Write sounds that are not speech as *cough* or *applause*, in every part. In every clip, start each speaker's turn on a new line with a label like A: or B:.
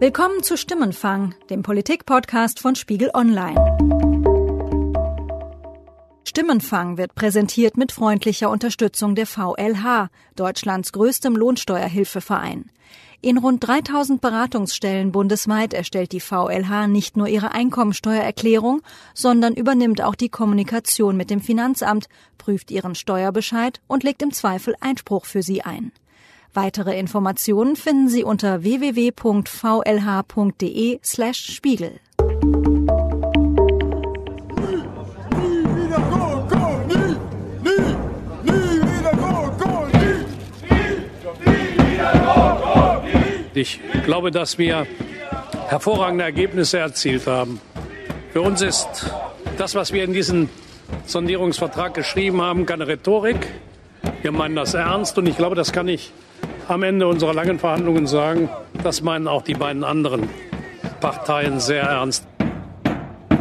A: Willkommen zu Stimmenfang, dem Politik-Podcast von Spiegel Online. Stimmenfang wird präsentiert mit freundlicher Unterstützung der VLH, Deutschlands größtem Lohnsteuerhilfeverein. In rund 3000 Beratungsstellen bundesweit erstellt die VLH nicht nur ihre Einkommensteuererklärung, sondern übernimmt auch die Kommunikation mit dem Finanzamt, prüft ihren Steuerbescheid und legt im Zweifel Einspruch für sie ein. Weitere Informationen finden Sie unter www.vlh.de slash Spiegel.
B: Ich glaube, dass wir hervorragende Ergebnisse erzielt haben. Für uns ist das, was wir in diesen Sondierungsvertrag geschrieben haben, keine Rhetorik. Wir meinen das ernst und ich glaube, das kann ich am Ende unserer langen Verhandlungen sagen, das meinen auch die beiden anderen Parteien sehr ernst.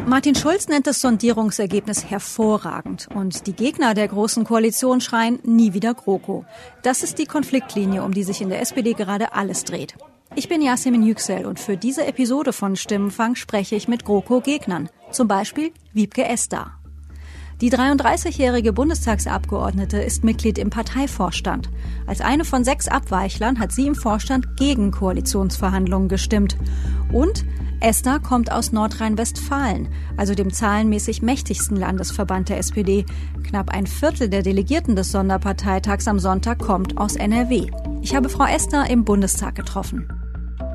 A: Martin Schulz nennt das Sondierungsergebnis hervorragend und die Gegner der Großen Koalition schreien nie wieder GroKo. Das ist die Konfliktlinie, um die sich in der SPD gerade alles dreht. Ich bin Yasemin Yüksel und für diese Episode von Stimmenfang spreche ich mit GroKo-Gegnern, zum Beispiel Wiebke Esther. Die 33-jährige Bundestagsabgeordnete ist Mitglied im Parteivorstand. Als eine von sechs Abweichlern hat sie im Vorstand gegen Koalitionsverhandlungen gestimmt. Und Esther kommt aus Nordrhein-Westfalen, also dem zahlenmäßig mächtigsten Landesverband der SPD. Knapp ein Viertel der Delegierten des Sonderparteitags am Sonntag kommt aus NRW. Ich habe Frau Esther im Bundestag getroffen.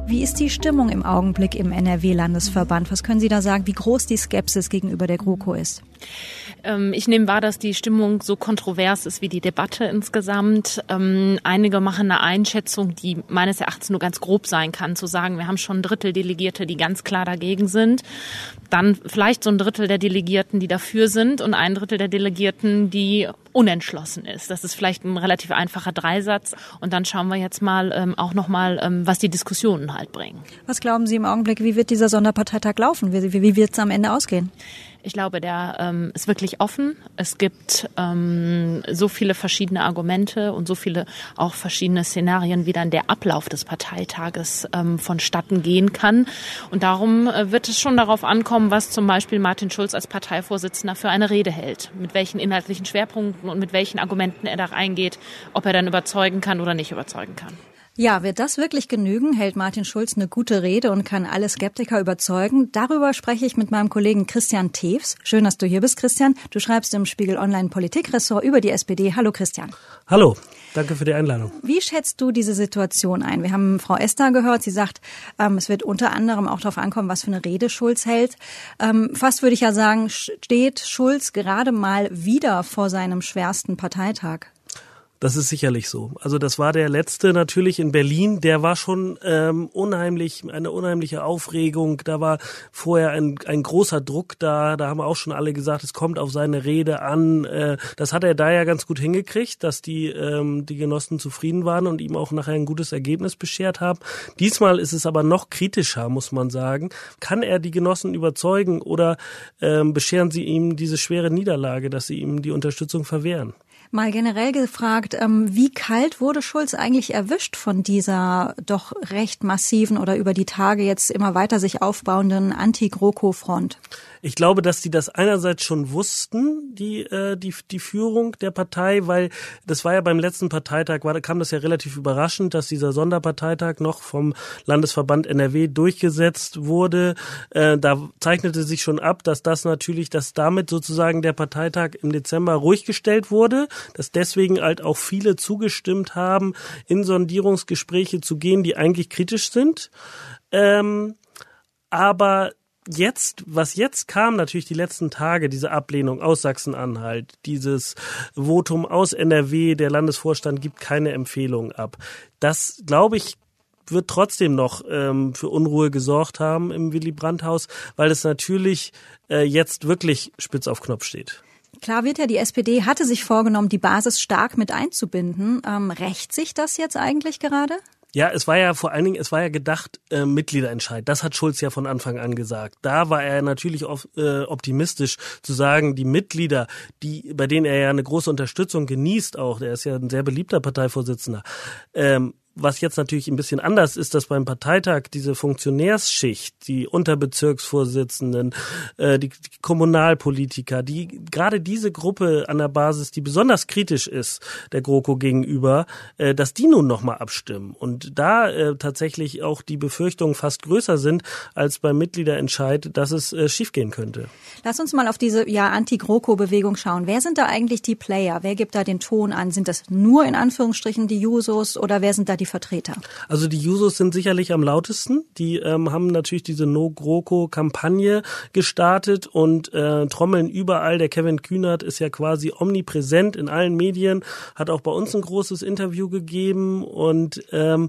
A: Wie ist die Stimmung im Augenblick im NRW-Landesverband? Was können Sie da sagen, wie groß die Skepsis gegenüber der GroKo ist?
C: Ähm, ich nehme wahr, dass die Stimmung so kontrovers ist wie die Debatte insgesamt. Ähm, einige machen eine Einschätzung, die meines Erachtens nur ganz grob sein kann, zu sagen, wir haben schon ein Drittel Delegierte, die ganz klar dagegen sind. Dann vielleicht so ein Drittel der Delegierten, die dafür sind und ein Drittel der Delegierten, die unentschlossen ist. Das ist vielleicht ein relativ einfacher Dreisatz. Und dann schauen wir jetzt mal ähm, auch nochmal, ähm, was die Diskussionen halt bringen.
A: Was glauben Sie im Augenblick, wie wird dieser Sonderparteitag laufen? Wie, wie, wie wird es am Ende ausgehen?
C: Ich glaube, der ähm, ist wirklich offen. Es gibt ähm, so viele verschiedene Argumente und so viele auch verschiedene Szenarien, wie dann der Ablauf des Parteitages ähm, vonstatten gehen kann. Und darum äh, wird es schon darauf ankommen, was zum Beispiel Martin Schulz als Parteivorsitzender für eine Rede hält, mit welchen inhaltlichen Schwerpunkten und mit welchen Argumenten er da reingeht, ob er dann überzeugen kann oder nicht überzeugen kann.
A: Ja, wird das wirklich genügen? Hält Martin Schulz eine gute Rede und kann alle Skeptiker überzeugen? Darüber spreche ich mit meinem Kollegen Christian Tews. Schön, dass du hier bist, Christian. Du schreibst im Spiegel Online Politikressort über die SPD. Hallo, Christian.
D: Hallo. Danke für die Einladung.
A: Wie schätzt du diese Situation ein? Wir haben Frau Esther gehört. Sie sagt, ähm, es wird unter anderem auch darauf ankommen, was für eine Rede Schulz hält. Ähm, fast würde ich ja sagen, steht Schulz gerade mal wieder vor seinem schwersten Parteitag.
D: Das ist sicherlich so. Also das war der letzte natürlich in Berlin. Der war schon ähm, unheimlich, eine unheimliche Aufregung. Da war vorher ein, ein großer Druck da. Da haben auch schon alle gesagt, es kommt auf seine Rede an. Äh, das hat er da ja ganz gut hingekriegt, dass die, ähm, die Genossen zufrieden waren und ihm auch nachher ein gutes Ergebnis beschert haben. Diesmal ist es aber noch kritischer, muss man sagen. Kann er die Genossen überzeugen oder ähm, bescheren sie ihm diese schwere Niederlage, dass sie ihm die Unterstützung verwehren?
A: Mal generell gefragt, ähm, wie kalt wurde Schulz eigentlich erwischt von dieser doch recht massiven oder über die Tage jetzt immer weiter sich aufbauenden Anti-GroKo-Front?
D: Ich glaube, dass die das einerseits schon wussten, die, äh, die, die Führung der Partei, weil das war ja beim letzten Parteitag, war, kam das ja relativ überraschend, dass dieser Sonderparteitag noch vom Landesverband NRW durchgesetzt wurde. Äh, da zeichnete sich schon ab, dass das natürlich, dass damit sozusagen der Parteitag im Dezember ruhig gestellt wurde, dass deswegen halt auch viele zugestimmt haben, in Sondierungsgespräche zu gehen, die eigentlich kritisch sind. Ähm, aber jetzt, was jetzt kam, natürlich die letzten Tage, diese Ablehnung aus Sachsen-Anhalt, dieses Votum aus NRW, der Landesvorstand gibt keine Empfehlung ab. Das, glaube ich, wird trotzdem noch ähm, für Unruhe gesorgt haben im Willy Brandt-Haus, weil es natürlich äh, jetzt wirklich spitz auf Knopf steht.
A: Klar wird ja, die SPD hatte sich vorgenommen, die Basis stark mit einzubinden. Ähm, rächt sich das jetzt eigentlich gerade?
D: Ja, es war ja vor allen Dingen, es war ja gedacht äh, Mitgliederentscheid. Das hat Schulz ja von Anfang an gesagt. Da war er natürlich auf, äh, optimistisch zu sagen, die Mitglieder, die bei denen er ja eine große Unterstützung genießt, auch, der ist ja ein sehr beliebter Parteivorsitzender, ähm, was jetzt natürlich ein bisschen anders ist, dass beim Parteitag diese Funktionärsschicht, die Unterbezirksvorsitzenden, äh, die, Kommunalpolitiker, die gerade diese Gruppe an der Basis, die besonders kritisch ist der GroKo gegenüber, äh, dass die nun nochmal abstimmen und da äh, tatsächlich auch die Befürchtungen fast größer sind als beim Mitgliederentscheid, dass es äh, schiefgehen könnte.
A: Lass uns mal auf diese ja Anti-GroKo-Bewegung schauen. Wer sind da eigentlich die Player? Wer gibt da den Ton an? Sind das nur in Anführungsstrichen die Jusos oder wer sind da die Vertreter?
D: Also die Jusos sind sicherlich am lautesten. Die ähm, haben natürlich diese No-GroKo-Kampagne gestartet und äh, trommeln überall. Der Kevin Kühnert ist ja quasi omnipräsent in allen Medien, hat auch bei uns ein großes Interview gegeben und ähm,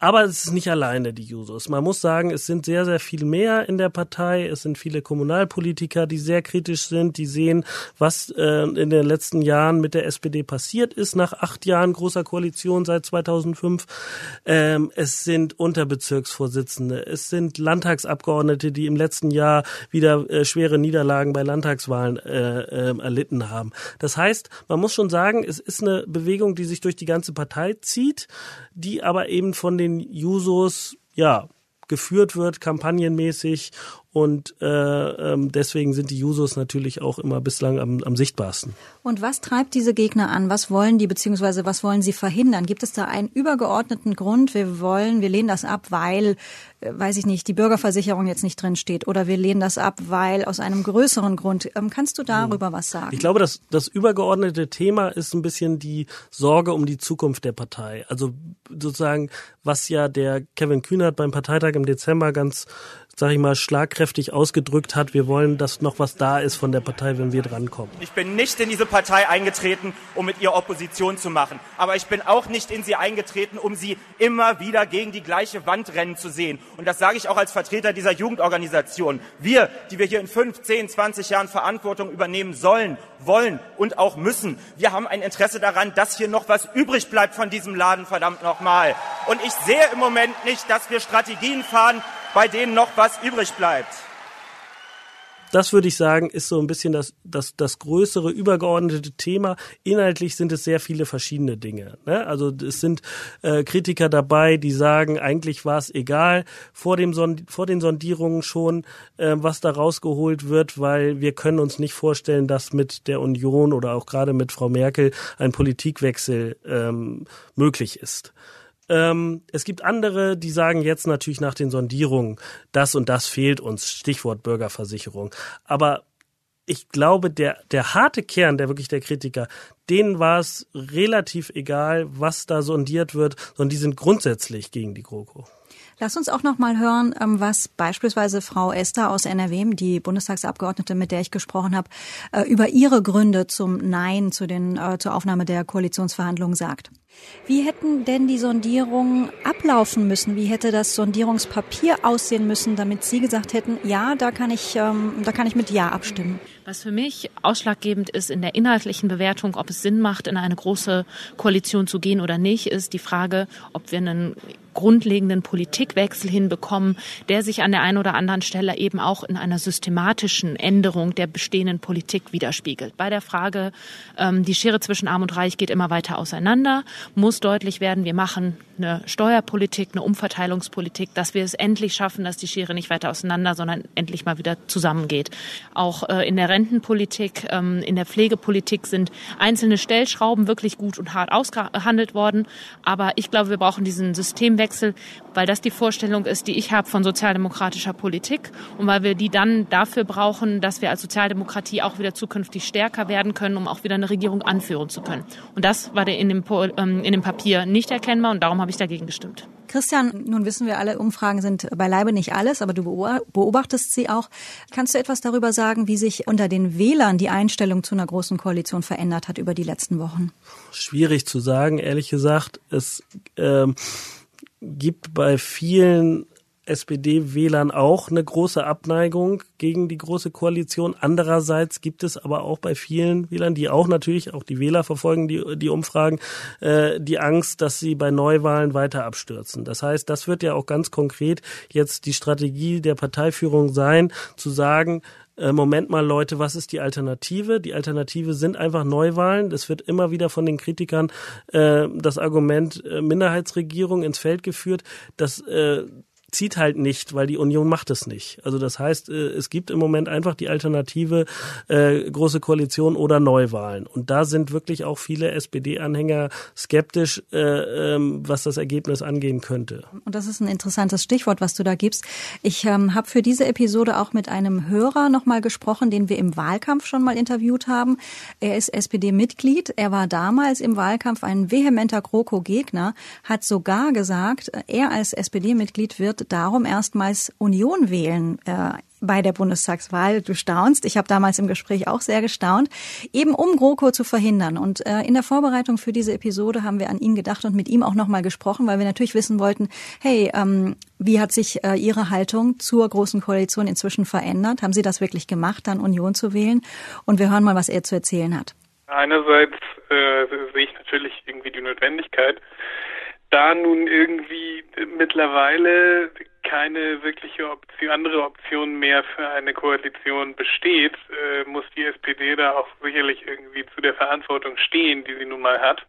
D: aber es ist nicht alleine die Jusos. Man muss sagen, es sind sehr, sehr viel mehr in der Partei. Es sind viele Kommunalpolitiker, die sehr kritisch sind, die sehen, was äh, in den letzten Jahren mit der SPD passiert ist, nach acht Jahren großer Koalition seit 2005. Ähm, es sind Unterbezirksvorsitzende, es sind Landtagsabgeordnete, die im letzten Jahr wieder äh, schwere Niederlagen bei Landtagswahlen äh, äh, erlitten haben. Das heißt, man muss schon sagen, es ist eine Bewegung, die sich durch die ganze Partei zieht, die aber eben von den den Jusos ja geführt wird, kampagnenmäßig und äh, ähm, deswegen sind die Jusos natürlich auch immer bislang am, am sichtbarsten.
A: Und was treibt diese Gegner an? Was wollen die beziehungsweise was wollen sie verhindern? Gibt es da einen übergeordneten Grund? Wir wollen, wir lehnen das ab, weil, äh, weiß ich nicht, die Bürgerversicherung jetzt nicht drin steht oder wir lehnen das ab, weil aus einem größeren Grund. Ähm, kannst du darüber hm. was sagen?
D: Ich glaube, dass das übergeordnete Thema ist ein bisschen die Sorge um die Zukunft der Partei. Also sozusagen, was ja der Kevin Kühnert beim Parteitag im Dezember ganz sage ich mal, schlagkräftig ausgedrückt hat, wir wollen, dass noch was da ist von der Partei, wenn wir drankommen.
E: Ich bin nicht in diese Partei eingetreten, um mit ihr Opposition zu machen. Aber ich bin auch nicht in sie eingetreten, um sie immer wieder gegen die gleiche Wand rennen zu sehen. Und das sage ich auch als Vertreter dieser Jugendorganisation. Wir, die wir hier in fünf, zehn, zwanzig Jahren Verantwortung übernehmen sollen, wollen und auch müssen, wir haben ein Interesse daran, dass hier noch was übrig bleibt von diesem Laden, verdammt nochmal. Und ich sehe im Moment nicht, dass wir Strategien fahren, bei denen noch was übrig bleibt.
D: Das würde ich sagen, ist so ein bisschen das, das, das größere, übergeordnete Thema. Inhaltlich sind es sehr viele verschiedene Dinge. Ne? Also es sind äh, Kritiker dabei, die sagen, eigentlich war es egal vor, dem Sond vor den Sondierungen schon, äh, was da rausgeholt wird, weil wir können uns nicht vorstellen, dass mit der Union oder auch gerade mit Frau Merkel ein Politikwechsel ähm, möglich ist. Ähm, es gibt andere, die sagen jetzt natürlich nach den Sondierungen, das und das fehlt uns, Stichwort Bürgerversicherung. Aber ich glaube, der, der harte Kern, der wirklich der Kritiker, denen war es relativ egal, was da sondiert wird, sondern die sind grundsätzlich gegen die GroKo.
A: Lass uns auch noch mal hören, ähm, was beispielsweise Frau Esther aus NRW, die Bundestagsabgeordnete, mit der ich gesprochen habe, äh, über ihre Gründe zum Nein zu den, äh, zur Aufnahme der Koalitionsverhandlungen sagt. Wie hätten denn die Sondierungen ablaufen müssen? Wie hätte das Sondierungspapier aussehen müssen, damit Sie gesagt hätten, ja, da kann ich, ähm, da kann ich mit Ja abstimmen?
C: Was für mich ausschlaggebend ist in der inhaltlichen Bewertung, ob es Sinn macht, in eine große Koalition zu gehen oder nicht, ist die Frage, ob wir einen grundlegenden Politikwechsel hinbekommen, der sich an der einen oder anderen Stelle eben auch in einer systematischen Änderung der bestehenden Politik widerspiegelt. Bei der Frage, ähm, die Schere zwischen Arm und Reich geht immer weiter auseinander, muss deutlich werden, wir machen eine Steuerpolitik, eine Umverteilungspolitik, dass wir es endlich schaffen, dass die Schere nicht weiter auseinander, sondern endlich mal wieder zusammengeht. Auch äh, in der Rentenpolitik, ähm, in der Pflegepolitik sind einzelne Stellschrauben wirklich gut und hart ausgehandelt worden. Aber ich glaube, wir brauchen diesen Systemwechsel, weil das die Vorstellung ist, die ich habe von sozialdemokratischer Politik und weil wir die dann dafür brauchen, dass wir als Sozialdemokratie auch wieder zukünftig stärker werden können, um auch wieder eine Regierung anführen zu können. Und das war in dem, ähm, in dem Papier nicht erkennbar und darum habe ich dagegen gestimmt.
A: Christian, nun wissen wir alle, Umfragen sind beileibe nicht alles, aber du beobachtest sie auch. Kannst du etwas darüber sagen, wie sich unter den Wählern die Einstellung zu einer großen Koalition verändert hat über die letzten Wochen?
D: Schwierig zu sagen, ehrlich gesagt. Es ähm, gibt bei vielen SPD-Wählern auch eine große Abneigung gegen die Große Koalition. Andererseits gibt es aber auch bei vielen Wählern, die auch natürlich, auch die Wähler verfolgen die, die Umfragen, äh, die Angst, dass sie bei Neuwahlen weiter abstürzen. Das heißt, das wird ja auch ganz konkret jetzt die Strategie der Parteiführung sein, zu sagen, äh, Moment mal Leute, was ist die Alternative? Die Alternative sind einfach Neuwahlen. Es wird immer wieder von den Kritikern äh, das Argument äh, Minderheitsregierung ins Feld geführt. Das äh, zieht halt nicht, weil die Union macht es nicht. Also das heißt, äh, es gibt im Moment einfach die Alternative äh, große Koalition oder Neuwahlen. Und da sind wirklich auch viele SPD-Anhänger skeptisch, äh, ähm, was das Ergebnis angehen könnte.
A: Und das ist ein interessantes Stichwort, was du da gibst. Ich ähm, habe für diese Episode auch mit einem Hörer nochmal gesprochen, den wir im Wahlkampf schon mal interviewt haben. Er ist SPD-Mitglied. Er war damals im Wahlkampf ein vehementer GroKo-Gegner, hat sogar gesagt, er als SPD-Mitglied wird darum erstmals Union wählen. Äh, bei der Bundestagswahl. Du staunst. Ich habe damals im Gespräch auch sehr gestaunt, eben um GroKo zu verhindern. Und äh, in der Vorbereitung für diese Episode haben wir an ihn gedacht und mit ihm auch nochmal gesprochen, weil wir natürlich wissen wollten, hey, ähm, wie hat sich äh, Ihre Haltung zur Großen Koalition inzwischen verändert? Haben Sie das wirklich gemacht, dann Union zu wählen? Und wir hören mal, was er zu erzählen hat.
F: Einerseits äh, sehe ich natürlich irgendwie die Notwendigkeit, da nun irgendwie mittlerweile keine wirkliche Option, andere Option mehr für eine Koalition besteht, äh, muss die SPD da auch sicherlich irgendwie zu der Verantwortung stehen, die sie nun mal hat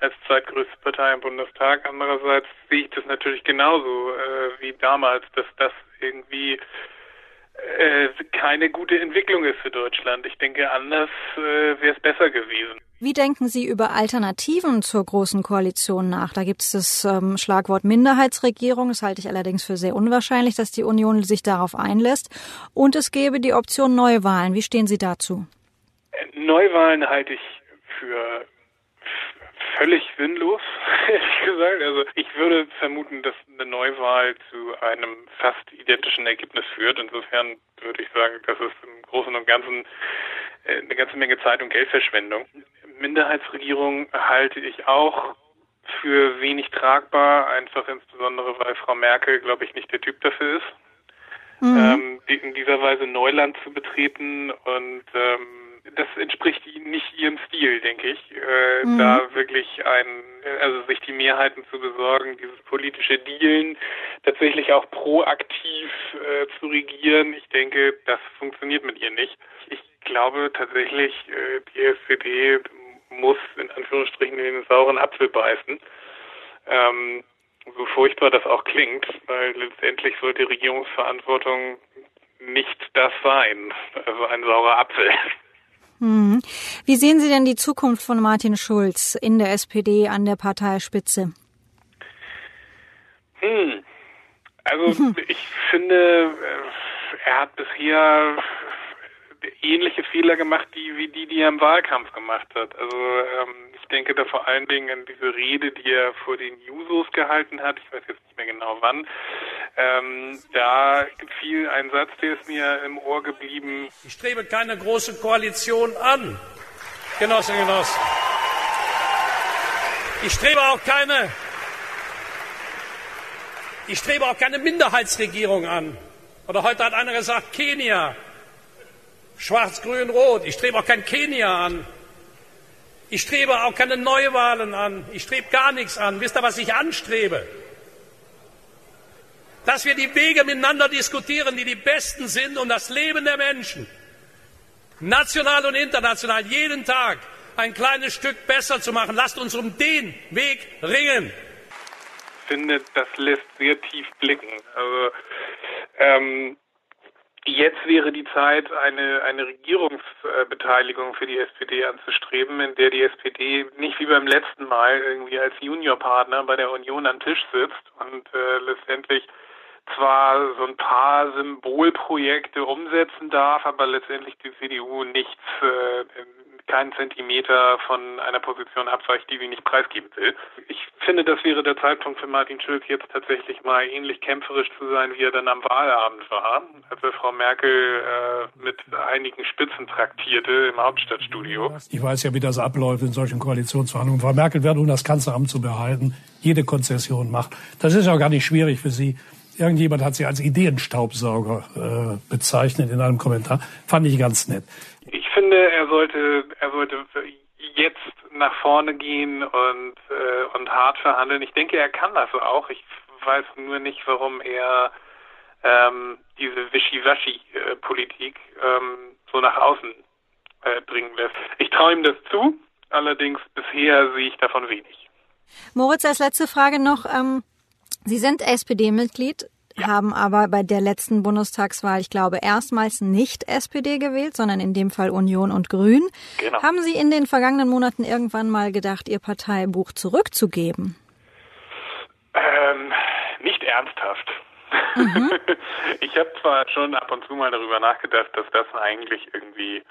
F: als zweitgrößte Partei im Bundestag. Andererseits sehe ich das natürlich genauso äh, wie damals, dass das irgendwie keine gute Entwicklung ist für Deutschland. Ich denke, anders äh, wäre es besser gewesen.
A: Wie denken Sie über Alternativen zur Großen Koalition nach? Da gibt es das ähm, Schlagwort Minderheitsregierung. Das halte ich allerdings für sehr unwahrscheinlich, dass die Union sich darauf einlässt. Und es gäbe die Option Neuwahlen. Wie stehen Sie dazu?
F: Äh, Neuwahlen halte ich für völlig sinnlos, *laughs* ehrlich gesagt. Also ich würde vermuten, dass eine Neuwahl zu einem fast identischen Ergebnis führt. Insofern würde ich sagen, das ist im Großen und Ganzen äh, eine ganze Menge Zeit und Geldverschwendung. Minderheitsregierung halte ich auch für wenig tragbar, einfach insbesondere weil Frau Merkel, glaube ich, nicht der Typ dafür ist. Mhm. Ähm, in dieser Weise Neuland zu betreten und ähm, das entspricht nicht ihrem Stil, denke ich, äh, mhm. da wirklich ein, also sich die Mehrheiten zu besorgen, dieses politische Dealen tatsächlich auch proaktiv äh, zu regieren. Ich denke, das funktioniert mit ihr nicht. Ich glaube tatsächlich, äh, die SPD muss in Anführungsstrichen in den sauren Apfel beißen. Ähm, so furchtbar das auch klingt, weil letztendlich sollte Regierungsverantwortung nicht das sein, also ein saurer Apfel.
A: Hm. Wie sehen Sie denn die Zukunft von Martin Schulz in der SPD an der Parteispitze?
F: Hm. Also hm. ich finde, äh, er hat bisher ähnliche Fehler gemacht, die, wie die, die er im Wahlkampf gemacht hat. Also ähm, ich denke da vor allen Dingen an diese Rede, die er vor den Jusos gehalten hat. Ich weiß jetzt nicht mehr genau wann. Ähm, da fiel ein Satz, der ist mir im Ohr geblieben.
B: Ich strebe keine große Koalition an, Genossinnen und Genossen. Ich strebe auch keine, ich strebe auch keine Minderheitsregierung an. Oder heute hat einer gesagt, Kenia. Schwarz, Grün, Rot. Ich strebe auch kein Kenia an. Ich strebe auch keine Neuwahlen an. Ich strebe gar nichts an. Wisst ihr, was ich anstrebe? Dass wir die Wege miteinander diskutieren, die die besten sind, um das Leben der Menschen, national und international, jeden Tag ein kleines Stück besser zu machen. Lasst uns um den Weg ringen.
F: Ich finde, das lässt sehr tief blicken. Also, ähm, Jetzt wäre die Zeit, eine, eine Regierungsbeteiligung für die SPD anzustreben, in der die SPD nicht wie beim letzten Mal irgendwie als Juniorpartner bei der Union am Tisch sitzt und äh, letztendlich zwar so ein paar Symbolprojekte umsetzen darf, aber letztendlich die CDU nichts äh, keinen Zentimeter von einer Position abweicht, die sie nicht preisgeben will. Ich finde, das wäre der Zeitpunkt für Martin Schulz, jetzt tatsächlich mal ähnlich kämpferisch zu sein, wie er dann am Wahlabend war, als er Frau Merkel äh, mit einigen Spitzen traktierte im Hauptstadtstudio.
B: Ich weiß ja, wie das abläuft in solchen Koalitionsverhandlungen. Frau Merkel wird, um das Kanzleramt zu behalten, jede Konzession macht. Das ist auch gar nicht schwierig für sie Irgendjemand hat sie als Ideenstaubsauger äh, bezeichnet in einem Kommentar. Fand ich ganz nett.
F: Ich finde, er sollte, er sollte jetzt nach vorne gehen und, äh, und hart verhandeln. Ich denke, er kann das auch. Ich weiß nur nicht, warum er ähm, diese Wischiwaschi-Politik ähm, so nach außen äh, dringen lässt. Ich traue ihm das zu, allerdings bisher sehe ich davon wenig.
A: Moritz, als letzte Frage noch. Ähm, Sie sind SPD-Mitglied, ja. haben aber bei der letzten Bundestagswahl, ich glaube, erstmals nicht SPD gewählt, sondern in dem Fall Union und Grün. Genau. Haben Sie in den vergangenen Monaten irgendwann mal gedacht, Ihr Parteibuch zurückzugeben?
F: Ähm, nicht ernsthaft. Mhm. *laughs* ich habe zwar schon ab und zu mal darüber nachgedacht, dass das eigentlich irgendwie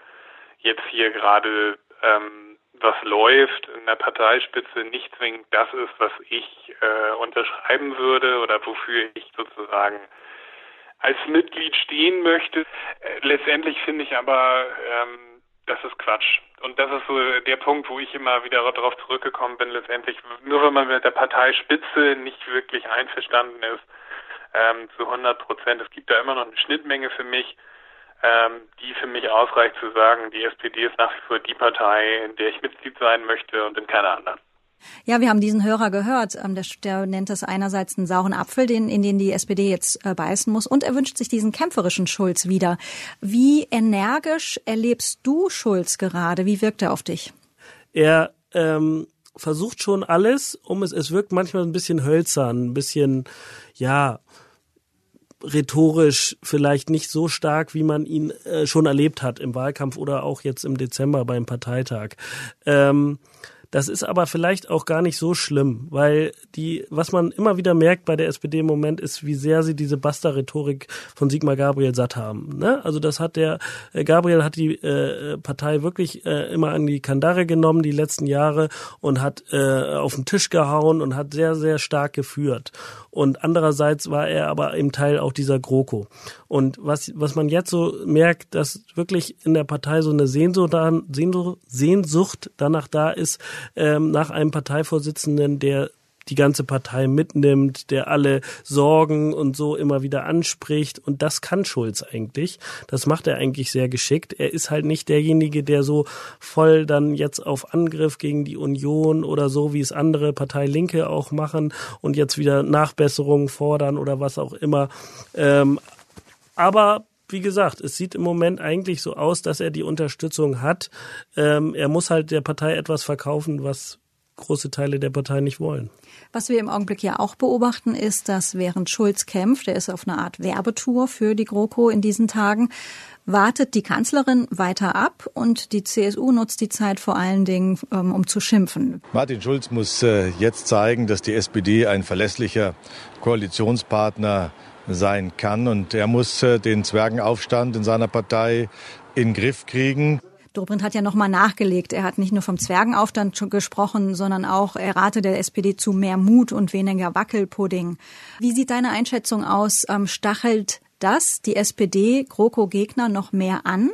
F: jetzt hier gerade ähm, was läuft in der Parteispitze nicht zwingend das ist, was ich äh, unterschreiben würde oder wofür ich sozusagen als Mitglied stehen möchte. Äh, letztendlich finde ich aber, ähm, das ist Quatsch. Und das ist so der Punkt, wo ich immer wieder darauf zurückgekommen bin. Letztendlich, nur wenn man mit der Parteispitze nicht wirklich einverstanden ist, ähm, zu 100 Prozent. Es gibt da immer noch eine Schnittmenge für mich die für mich ausreicht zu sagen, die SPD ist nach wie vor die Partei, in der ich Mitglied sein möchte und in keiner anderen.
A: Ja, wir haben diesen Hörer gehört. Ähm, der, der nennt es einerseits einen sauren Apfel, den, in den die SPD jetzt äh, beißen muss, und er wünscht sich diesen kämpferischen Schulz wieder. Wie energisch erlebst du Schulz gerade? Wie wirkt er auf dich?
D: Er ähm, versucht schon alles, um es, es wirkt manchmal ein bisschen hölzern, ein bisschen, ja, rhetorisch vielleicht nicht so stark, wie man ihn äh, schon erlebt hat im Wahlkampf oder auch jetzt im Dezember beim Parteitag. Ähm, das ist aber vielleicht auch gar nicht so schlimm, weil die, was man immer wieder merkt bei der SPD im Moment, ist, wie sehr sie diese Basta-Rhetorik von Sigmar Gabriel satt haben. Ne? Also das hat der äh, Gabriel hat die äh, Partei wirklich äh, immer an die Kandare genommen die letzten Jahre und hat äh, auf den Tisch gehauen und hat sehr sehr stark geführt. Und andererseits war er aber im Teil auch dieser GroKo. Und was was man jetzt so merkt, dass wirklich in der Partei so eine Sehnsucht, Sehnsucht danach da ist, ähm, nach einem Parteivorsitzenden, der die ganze Partei mitnimmt, der alle Sorgen und so immer wieder anspricht. Und das kann Schulz eigentlich. Das macht er eigentlich sehr geschickt. Er ist halt nicht derjenige, der so voll dann jetzt auf Angriff gegen die Union oder so, wie es andere Partei Linke auch machen und jetzt wieder Nachbesserungen fordern oder was auch immer. Ähm, aber wie gesagt, es sieht im Moment eigentlich so aus, dass er die Unterstützung hat. Ähm, er muss halt der Partei etwas verkaufen, was große Teile der Partei nicht wollen.
A: Was wir im Augenblick ja auch beobachten, ist, dass während Schulz kämpft, er ist auf einer Art Werbetour für die GroKo in diesen Tagen, wartet die Kanzlerin weiter ab und die CSU nutzt die Zeit vor allen Dingen, ähm, um zu schimpfen.
G: Martin Schulz muss äh, jetzt zeigen, dass die SPD ein verlässlicher Koalitionspartner sein kann. Und er muss äh, den Zwergenaufstand in seiner Partei in den Griff kriegen.
A: Dobrindt hat ja nochmal nachgelegt. Er hat nicht nur vom Zwergenaufstand gesprochen, sondern auch, er rate der SPD zu mehr Mut und weniger Wackelpudding. Wie sieht deine Einschätzung aus? Ähm, stachelt das die SPD, GroKo-Gegner, noch mehr an?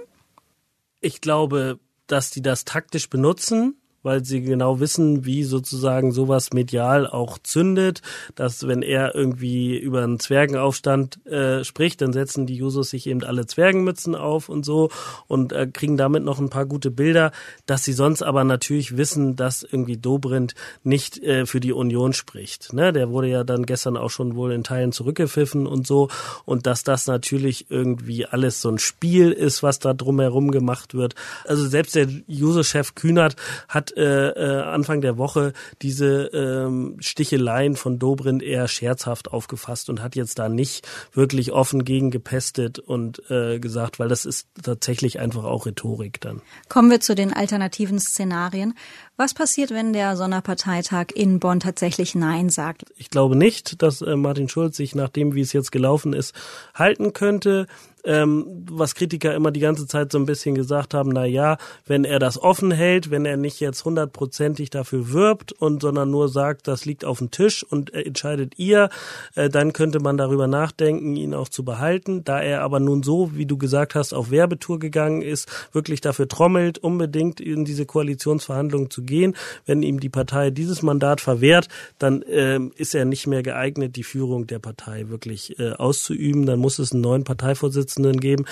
D: Ich glaube, dass die das taktisch benutzen weil sie genau wissen, wie sozusagen sowas medial auch zündet, dass wenn er irgendwie über einen Zwergenaufstand äh, spricht, dann setzen die Jusos sich eben alle Zwergenmützen auf und so und äh, kriegen damit noch ein paar gute Bilder, dass sie sonst aber natürlich wissen, dass irgendwie Dobrindt nicht äh, für die Union spricht. Ne? Der wurde ja dann gestern auch schon wohl in Teilen zurückgepfiffen und so und dass das natürlich irgendwie alles so ein Spiel ist, was da drumherum gemacht wird. Also selbst der Juso-Chef Kühnert hat äh, äh, Anfang der Woche diese ähm, Sticheleien von Dobrindt eher scherzhaft aufgefasst und hat jetzt da nicht wirklich offen gegen gepestet und äh, gesagt, weil das ist tatsächlich einfach auch Rhetorik dann.
A: Kommen wir zu den alternativen Szenarien. Was passiert, wenn der Sonderparteitag in Bonn tatsächlich Nein sagt?
D: Ich glaube nicht, dass äh, Martin Schulz sich nach dem, wie es jetzt gelaufen ist, halten könnte. ähm, was Kritiker immer die ganze Zeit so ein bisschen gesagt haben, na ja, wenn er das offen hält, wenn er nicht jetzt hundertprozentig dafür wirbt und sondern nur sagt, das liegt auf dem Tisch und entscheidet ihr, äh, dann könnte man darüber nachdenken, ihn auch zu behalten. Da er aber nun so, wie du gesagt hast, auf Werbetour gegangen ist, wirklich dafür trommelt, unbedingt in diese Koalitionsverhandlungen zu gehen, wenn ihm die Partei dieses Mandat verwehrt, dann äh, ist er nicht mehr geeignet, die Führung der Partei wirklich äh, auszuüben. Dann muss es einen neuen Parteivorsitzenden geben.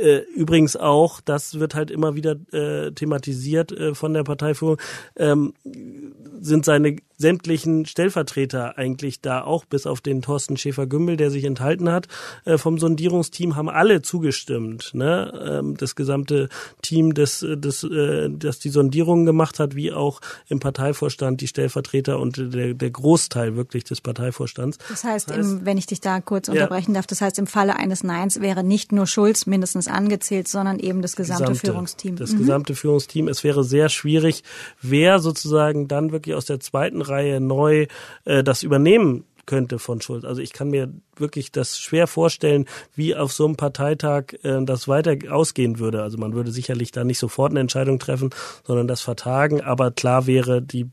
D: Äh, übrigens auch, das wird halt immer wieder äh, thematisiert äh, von der Parteiführung, ähm, sind seine sämtlichen Stellvertreter eigentlich da auch, bis auf den Thorsten Schäfer-Gümbel, der sich enthalten hat, äh, vom Sondierungsteam haben alle zugestimmt. Ne? Ähm, das gesamte Team, das, das, äh, das die Sondierungen gemacht hat, wie auch im Parteivorstand die Stellvertreter und der, der Großteil wirklich des Parteivorstands.
A: Das heißt, das heißt im, wenn ich dich da kurz unterbrechen ja. darf, das heißt, im Falle eines Neins wäre nicht nur Schulz mindestens angezählt, sondern eben das gesamte, gesamte Führungsteam.
D: Das mhm. gesamte Führungsteam. Es wäre sehr schwierig, wer sozusagen dann wirklich aus der zweiten Reihe neu äh, das übernehmen könnte von Schulz. Also ich kann mir wirklich das schwer vorstellen, wie auf so einem Parteitag äh, das weiter ausgehen würde. Also man würde sicherlich da nicht sofort eine Entscheidung treffen, sondern das vertagen. Aber klar wäre, die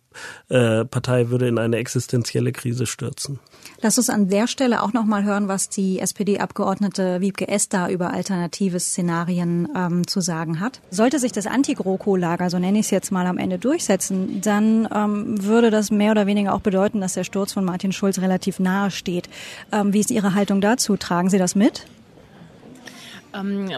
D: äh, Partei würde in eine existenzielle Krise stürzen.
A: Lass uns an der Stelle auch noch mal hören, was die SPD-Abgeordnete Wiebke Ester über alternative Szenarien ähm, zu sagen hat. Sollte sich das Anti-GroKo-Lager, so nenne ich es jetzt mal, am Ende durchsetzen, dann ähm, würde das mehr oder weniger auch bedeuten, dass der Sturz von Martin Schulz relativ nahe steht. Ähm, wie ist Ihre Haltung dazu? Tragen Sie das mit?
C: Ähm,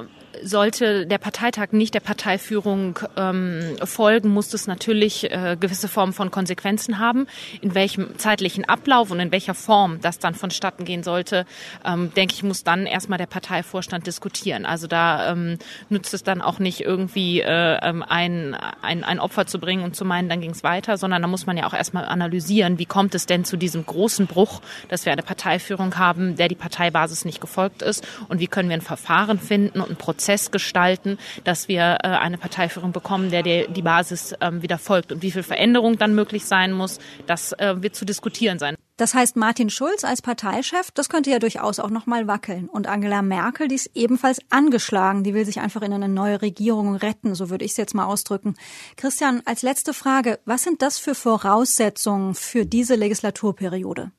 C: sollte der Parteitag nicht der Parteiführung ähm, folgen, muss es natürlich äh, gewisse Formen von Konsequenzen haben. In welchem zeitlichen Ablauf und in welcher Form das dann vonstatten gehen sollte, ähm, denke ich, muss dann erstmal der Parteivorstand diskutieren. Also da ähm, nützt es dann auch nicht irgendwie äh, ähm, ein, ein, ein Opfer zu bringen und zu meinen, dann ging es weiter, sondern da muss man ja auch erstmal analysieren, wie kommt es denn zu diesem großen Bruch, dass wir eine Parteiführung haben, der die Parteibasis nicht gefolgt ist und wie können wir ein Verfahren finden und einen Prozess Prozess gestalten, dass wir äh, eine Parteiführung bekommen, der die Basis ähm, wieder folgt. Und wie viel Veränderung dann möglich sein muss, das äh, wird zu diskutieren sein.
A: Das heißt, Martin Schulz als Parteichef, das könnte ja durchaus auch noch mal wackeln. Und Angela Merkel, die ist ebenfalls angeschlagen. Die will sich einfach in eine neue Regierung retten, so würde ich es jetzt mal ausdrücken. Christian, als letzte Frage, was sind das für Voraussetzungen für diese Legislaturperiode?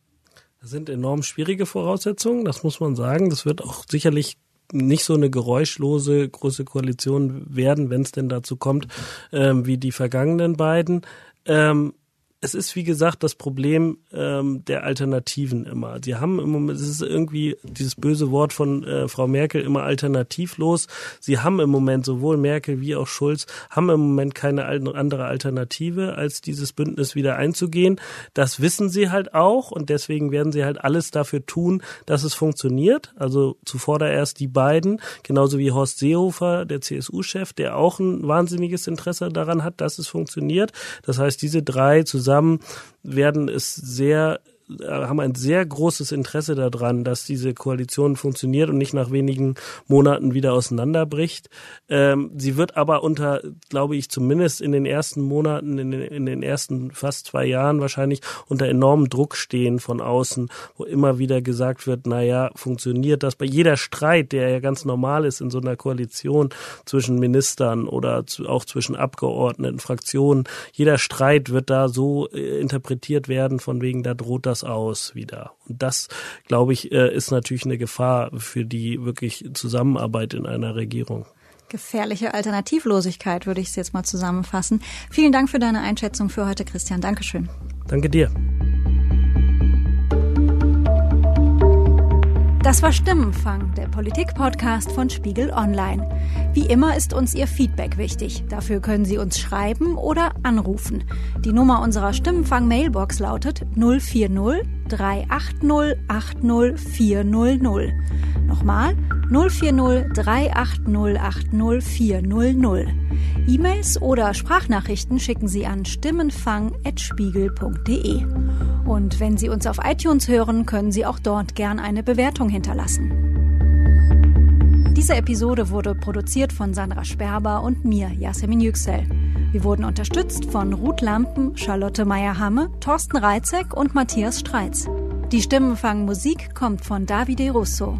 D: Das sind enorm schwierige Voraussetzungen, das muss man sagen. Das wird auch sicherlich nicht so eine geräuschlose große Koalition werden, wenn es denn dazu kommt, ähm, wie die vergangenen beiden. Ähm, es ist wie gesagt das Problem ähm, der Alternativen immer. Sie haben im Moment, es ist irgendwie dieses böse Wort von äh, Frau Merkel immer alternativlos. Sie haben im Moment sowohl Merkel wie auch Schulz haben im Moment keine andere Alternative, als dieses Bündnis wieder einzugehen. Das wissen sie halt auch und deswegen werden sie halt alles dafür tun, dass es funktioniert. Also zuvor erst die beiden, genauso wie Horst Seehofer, der CSU-Chef, der auch ein wahnsinniges Interesse daran hat, dass es funktioniert. Das heißt, diese drei zusammen zusammen werden es sehr haben ein sehr großes Interesse daran, dass diese Koalition funktioniert und nicht nach wenigen Monaten wieder auseinanderbricht. Ähm, sie wird aber unter, glaube ich, zumindest in den ersten Monaten, in den, in den ersten fast zwei Jahren wahrscheinlich unter enormem Druck stehen von außen, wo immer wieder gesagt wird, na ja, funktioniert das bei jeder Streit, der ja ganz normal ist in so einer Koalition zwischen Ministern oder zu, auch zwischen Abgeordneten, Fraktionen, jeder Streit wird da so äh, interpretiert werden, von wegen, da droht das aus wieder. Und das, glaube ich, äh, ist natürlich eine Gefahr für die wirklich Zusammenarbeit in einer Regierung.
A: Gefährliche Alternativlosigkeit, würde ich es jetzt mal zusammenfassen. Vielen Dank für deine Einschätzung für heute, Christian. Dankeschön.
D: Danke dir.
A: Das war Stimmenfang, der Politik-Podcast von Spiegel Online. Wie immer ist uns Ihr Feedback wichtig. Dafür können Sie uns schreiben oder anrufen. Die Nummer unserer Stimmenfang-Mailbox lautet 040 380 80 400. Nochmal 040 380 80 400. E-Mails oder Sprachnachrichten schicken Sie an stimmenfang.spiegel.de. Und wenn Sie uns auf iTunes hören, können Sie auch dort gern eine Bewertung hinterlassen. Diese Episode wurde produziert von Sandra Sperber und mir, Yasemin Yüksel. Wir wurden unterstützt von Ruth Lampen, Charlotte Meyer-Hamme, Thorsten Reitzek und Matthias Streitz. Die Stimmenfang Musik kommt von Davide Russo.